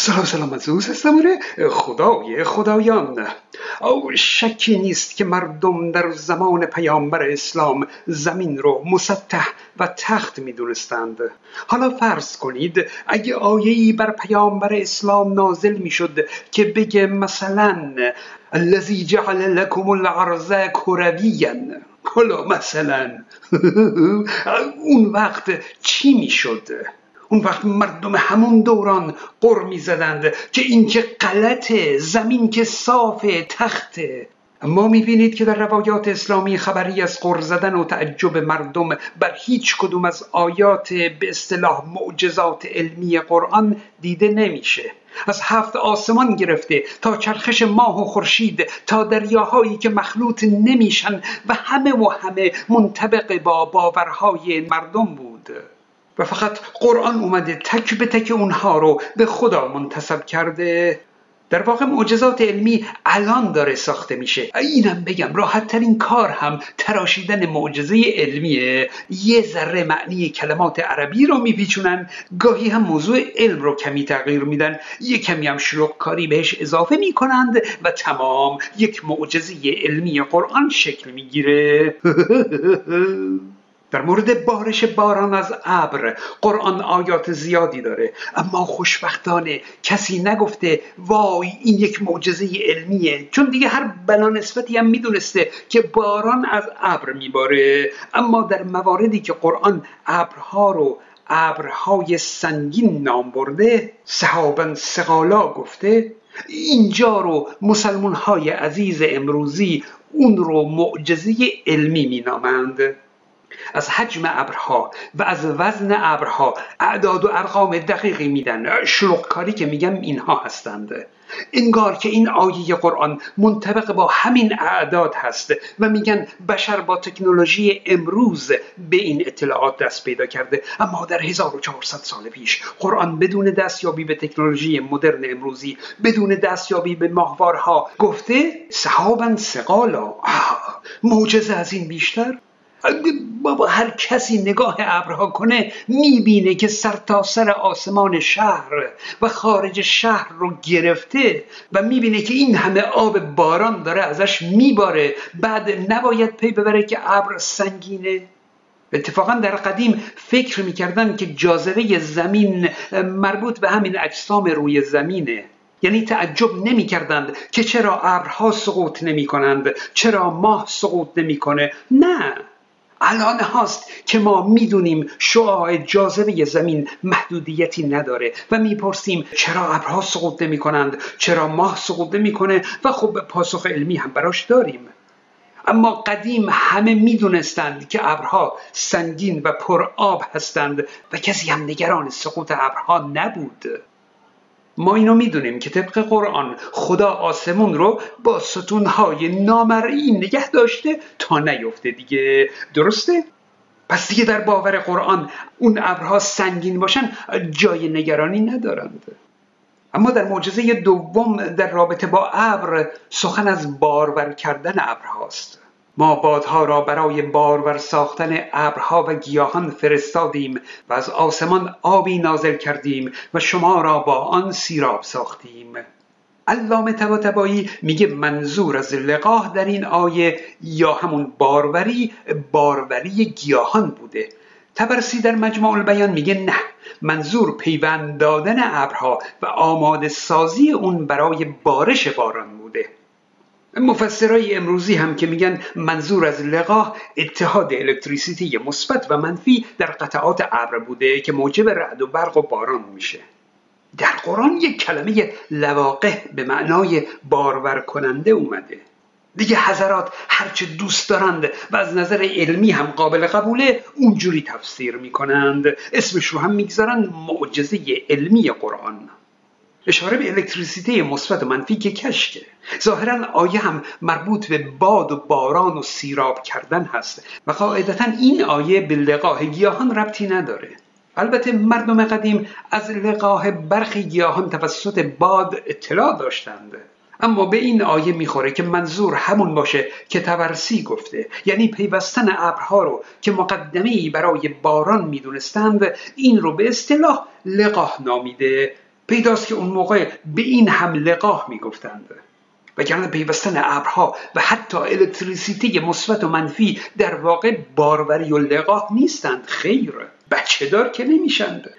سلام سلام از اوز هستم. خدای خدایان. او شکی نیست که مردم در زمان پیامبر اسلام زمین رو مسطح و تخت می دونستند حالا فرض کنید اگه آیه‌ای بر پیامبر اسلام نازل می شد که بگه مثلا الذی جعل لکم الارض کرویا. حالا مثلا اون وقت چی می شد؟ اون وقت مردم همون دوران قر می زدند که این که غلطه زمین که صافه تخته ما می‌بینید که در روایات اسلامی خبری از قر زدن و تعجب مردم بر هیچ کدوم از آیات به اصطلاح معجزات علمی قرآن دیده نمیشه. از هفت آسمان گرفته تا چرخش ماه و خورشید تا دریاهایی که مخلوط نمیشن و همه و همه منطبق با باورهای مردم بود. و فقط قرآن اومده تک به تک اونها رو به خدا منتصب کرده. در واقع معجزات علمی الان داره ساخته میشه. اینم بگم راحت ترین کار هم تراشیدن معجزه علمیه. یه ذره معنی کلمات عربی رو میپیچونن گاهی هم موضوع علم رو کمی تغییر میدن. یه کمی هم شلوغ کاری بهش اضافه می‌کنند و تمام یک معجزه علمی قرآن شکل می‌گیره. در مورد بارش باران از ابر قرآن آیات زیادی داره. اما خوشبختانه کسی نگفته وای این یک معجزه علمیه. چون دیگه هر بلا نسبتی هم می‌دونسته که باران از ابر میباره. اما در مواردی که قرآن ابرها رو ابرهای سنگین نام برده صحابا سقالا گفته اینجا رو مسلمون های عزیز امروزی اون رو معجزه علمی مینامند. از حجم ابرها و از وزن ابرها اعداد و ارقام دقیقی میدن. شلوغکاری که میگم اینها هستند. انگار که این آیه قرآن منطبق با همین اعداد هست و میگن بشر با تکنولوژی امروز به این اطلاعات دست پیدا کرده. اما در 1400 سال پیش قرآن بدون دستیابی به تکنولوژی مدرن امروزی بدون دستیابی به ماهوارها گفته صحابا سقالا معجزه از این بیشتر؟ بابا هر کسی نگاه ابرها کنه می‌بینه که سرتاسر سر آسمان شهر و خارج شهر رو گرفته و می‌بینه که این همه آب باران داره ازش میباره. بعد نباید پی ببره که ابر سنگینه. اتفاقا در قدیم فکر می‌کردن که جاذبه زمین مربوط به همین اجسام روی زمینه. یعنی تعجب نمی کردند که چرا ابرها سقوط نمی کنند چرا ماه سقوط نمی‌کنه. نه. الان هاست که ما می‌دونیم شعاع جاذبه زمین محدودیتی نداره و می‌پرسیم چرا ابرها سقوط نمی کنند چرا ماه سقوط نمی‌کنه و خب پاسخ علمی هم براش داریم. اما قدیم همه می‌دونستند که ابرها سنگین و پر آب هستند و کسی هم نگران سقوط ابرها نبود. ما اینو می‌دونیم که طبق قرآن خدا آسمون رو با ستونهای نامرئی نگه داشته تا نیفته دیگه. درسته؟ پس دیگه در باور قرآن اون ابرها سنگین باشن جای نگرانی ندارند. اما در معجزه دوم در رابطه با ابر سخن از بارور کردن ابرهاست. ما بادها را برای بارور ساختن ابرها و گیاهان فرستادیم و از آسمان آبی نازل کردیم و شما را با آن سیراب ساختیم. علامه طباطبایی میگه منظور از لقاه در این آیه یا همون باروری باروری گیاهان بوده. تبرسی در مجموع البیان میگه نه منظور پیوند دادن ابرها و آماده سازی اون برای بارش باران مفسرای امروزی هم که میگن منظور از لقاه اتحاد الکتریسیتی مثبت و منفی در قطعات ابر بوده که موجب رعد و برق و باران میشه. در قرآن یک کلمه لواقع به معنای بارور کننده اومده. دیگه حضرات هرچه دوست دارند و از نظر علمی هم قابل قبوله اونجوری تفسیر می‌کنند. اسمش رو هم می‌گذارن معجزه علمی قرآن. اشاره به الکتریسیته مثبت و منفی که کشکه ظاهرا آیه هم مربوط به باد و باران و سیراب کردن هست و قاعدتا این آیه به لقاه گیاهان ربطی نداره. البته مردم قدیم از لقاه برخی گیاهان توسط باد اطلاع داشتند. اما به این آیه می‌خوره که منظور همون باشه که تورسی گفته یعنی پیوستن ابرها رو که مقدمه برای باران می‌دونستند این رو به اصطلاح لقاه نامیده پیداست که اون موقع به این هم لقاه می‌گفتند. وگرنه پیوستن ابرها و حتی الکتریسیته مثبت و منفی در واقع باروری و لقاه نیستند. خیر بچه دار که نمیشند.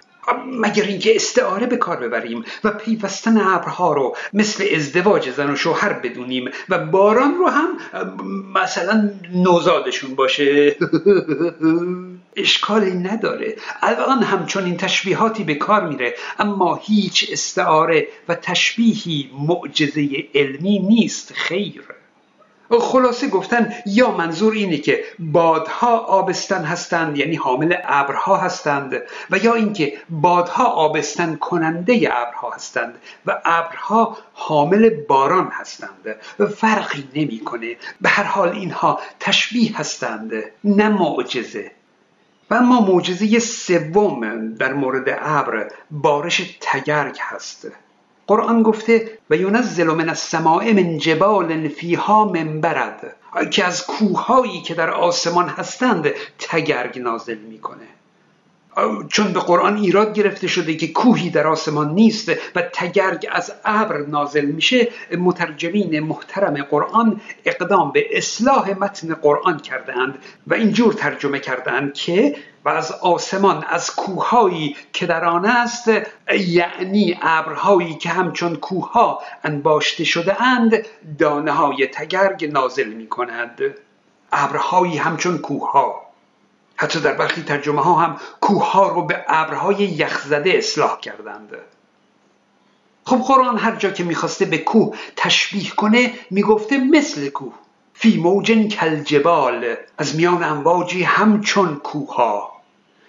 مگر اینکه استعاره به کار ببریم و پیوستن ابرها رو مثل ازدواج زن و شوهر بدونیم و باران رو هم مثلا نوزادشون باشه. اشکالی نداره. الان هم چون این تشبیهاتی به کار میره اما هیچ استعاره و تشبیهی معجزه علمی نیست خیر. خلاصه گفتن یا منظور اینه که بادها آبستن هستند یعنی حامل ابرها هستند و یا اینکه بادها آبستن کننده ابرها هستند و ابرها حامل باران هستند. و فرقی نمی‌کنه. به هر حال اینها تشبیه هستند نه معجزه. و اما معجزه سوم در مورد ابر بارش تگرگ هست. قرآن گفته و ینزل من السماء من جبال فیها من برد که از کوههایی که در آسمان هستند تگرگ نازل می‌کنه. چون به قرآن ایراد گرفته شده که کوهی در آسمان نیست و تگرگ از ابر نازل میشه مترجمین محترم قرآن اقدام به اصلاح متن قرآن کردند و اینجور ترجمه کردند که و از آسمان از کوههایی که در آن است یعنی ابرهایی که همچون کوهها انباشته شده اند دانه های تگرگ نازل می کند ابرهایی همچون کوهها. حتی در برخی ترجمه ها هم کوه ها رو به ابرهای یخزده اصلاح کردند. خب قرآن هر جا که می‌خواسته به کوه تشبیه کنه می‌گفته مثل کوه فی موجن کلجبال از میان امواجی همچون کوها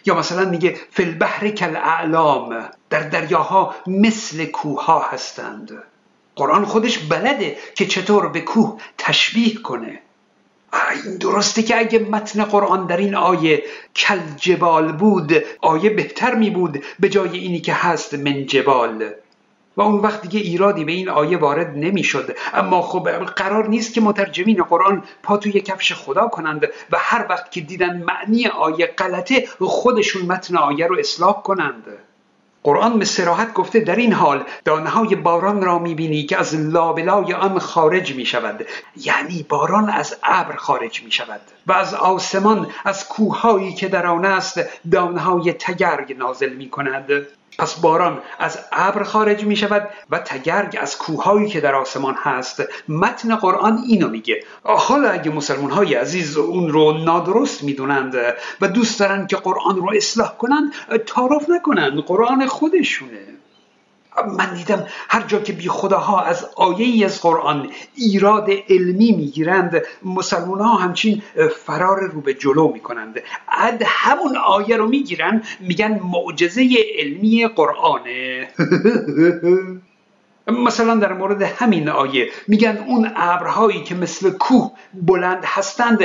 یا مثلا میگه فی البحر کل اعلام در دریاها مثل کوها هستند. قرآن خودش بلده که چطور به کوه تشبیه کنه. این درسته که اگه متن قرآن در این آیه کل جبال بود آیه بهتر می بود به جای اینی که هست من جبال. و اون وقت دیگه ایرادی به این آیه وارد نمی‌شد اما خب قرار نیست که مترجمین قرآن پا توی کفش خدا کنند و هر وقت که دیدن معنی آیه غلطه خودشون متن آیه رو اصلاح کنند. قرآن به سراحت گفته در این حال دانه های باران را می‌بینی که از لابلای آن خارج می شود یعنی باران از ابر خارج می شود و از آسمان از کوههایی که در آن است دانه های تگرگ نازل می کند پس باران از ابر خارج می شود و تگرگ از کوههایی که در آسمان هست. متن قرآن اینو میگه. حالا اگه مسلمان های عزیز اون رو نادرست می‌دونند و دوست دارند که قرآن رو اصلاح کنند تعارف نکنند. قرآن خودشونه. من دیدم هر جا که بی خداها از آیه ای از قرآن ایراد علمی می‌گیرند مسلمان ها همچین فرار رو به جلو می‌کنند. اد همون آیه رو می‌گیرن میگن معجزه علمی قرآنه. مثلا در مورد همین آیه میگن اون ابرهایی که مثل کوه بلند هستند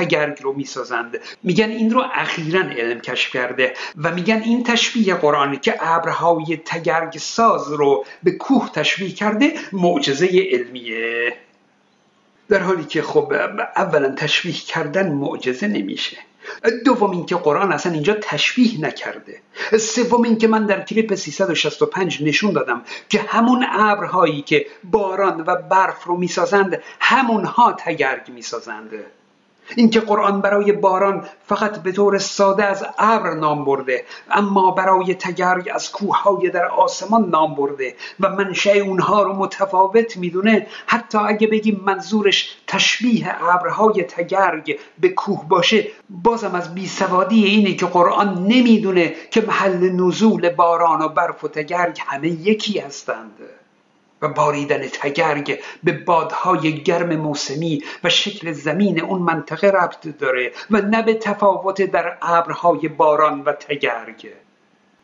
تگرگ رو می‌سازند. میگن این رو اخیرا علم کشف کرده و میگن این تشبیه قرآن که ابرهای تگرگ ساز رو به کوه تشبیه کرده معجزه علمیه. در حالی که خب اولا تشبیه کردن معجزه نمیشه. دوم اینکه قرآن اصلا اینجا تشبیه نکرده. سوم اینکه من در کلیپ 365 نشون دادم که همون ابرهایی که باران و برف رو می‌سازند همونها تگرگ می‌سازند. اینکه قرآن برای باران فقط به طور ساده از ابر نام برده اما برای تگرگ از کوههای در آسمان نام برده و منشأ اونها رو متفاوت می‌دونه. حتی اگه بگیم منظورش تشبیه ابرهای تگرگ به کوه باشه بازم از بیسوادی اینه که قرآن نمی‌دونه که محل نزول باران و برف و تگرگ همه یکی هستند. و باریدن تگرگ به بادهای گرم موسمی و شکل زمین اون منطقه ربط داره و نه به تفاوت در ابرهای باران و تگرگ.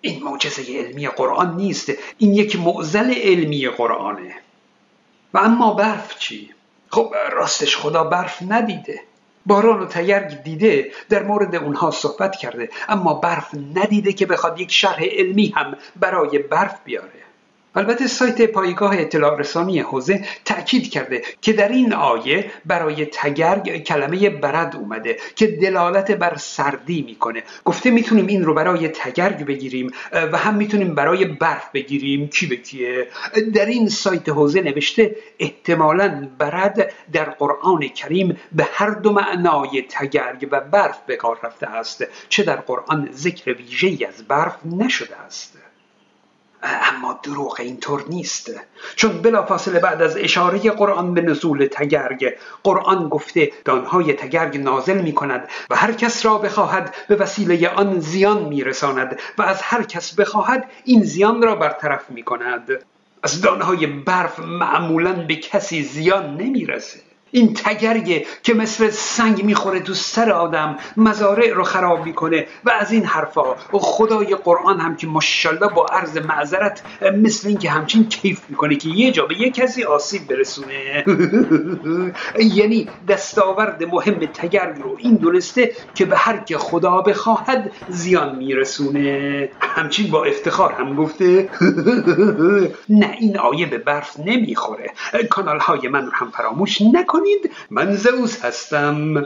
این معجزه علمی قرآن نیست این یک معزل علمی قرآنه. و اما برف چی؟ خب راستش خدا برف ندیده. باران و تگرگ دیده در مورد اونها صحبت کرده اما برف ندیده که بخواد یک شرح علمی هم برای برف بیاره. البته سایت پایگاه اطلاع رسانی حوزه تأکید کرده که در این آیه برای تگرگ کلمه برد اومده که دلالت بر سردی می‌کنه. گفته می‌تونیم این رو برای تگرگ بگیریم و هم می‌تونیم برای برف بگیریم. کی به کیه؟ در این سایت حوزه نوشته احتمالا برد در قرآن کریم به هر دو معنای تگرگ و برف به کار رفته است چه در قرآن ذکر ویژه‌ای از برف نشده است. اما دروغ اینطور نیست. چون بلافاصله بعد از اشاره قرآن به نزول تگرگ قرآن گفته دانهای تگرگ نازل می کند و هر کس را بخواهد به وسیله آن زیان می رساند و از هر کس بخواهد این زیان را برطرف می کند از دانهای برف معمولا به کسی زیان نمی‌رسه. این تگریه که مثل سنگ می‌خوره تو سر آدم مزارع رو خراب می‌کنه و از این حرفا. و خدای قرآن هم که ماشاءالله با عرض معذرت مثل اینکه همچین کیف می‌کنه که یه جا به یه کسی آسیب برسونه. یعنی دستاورد مهم تگرگ رو این دونسته که به هر که خدا بخواهد زیان میرسونه. همچین با افتخار هم گفته. نه این آیه به برف نمی‌خوره. کانال های من رو هم فراموش نکنید. من زئوس هستم.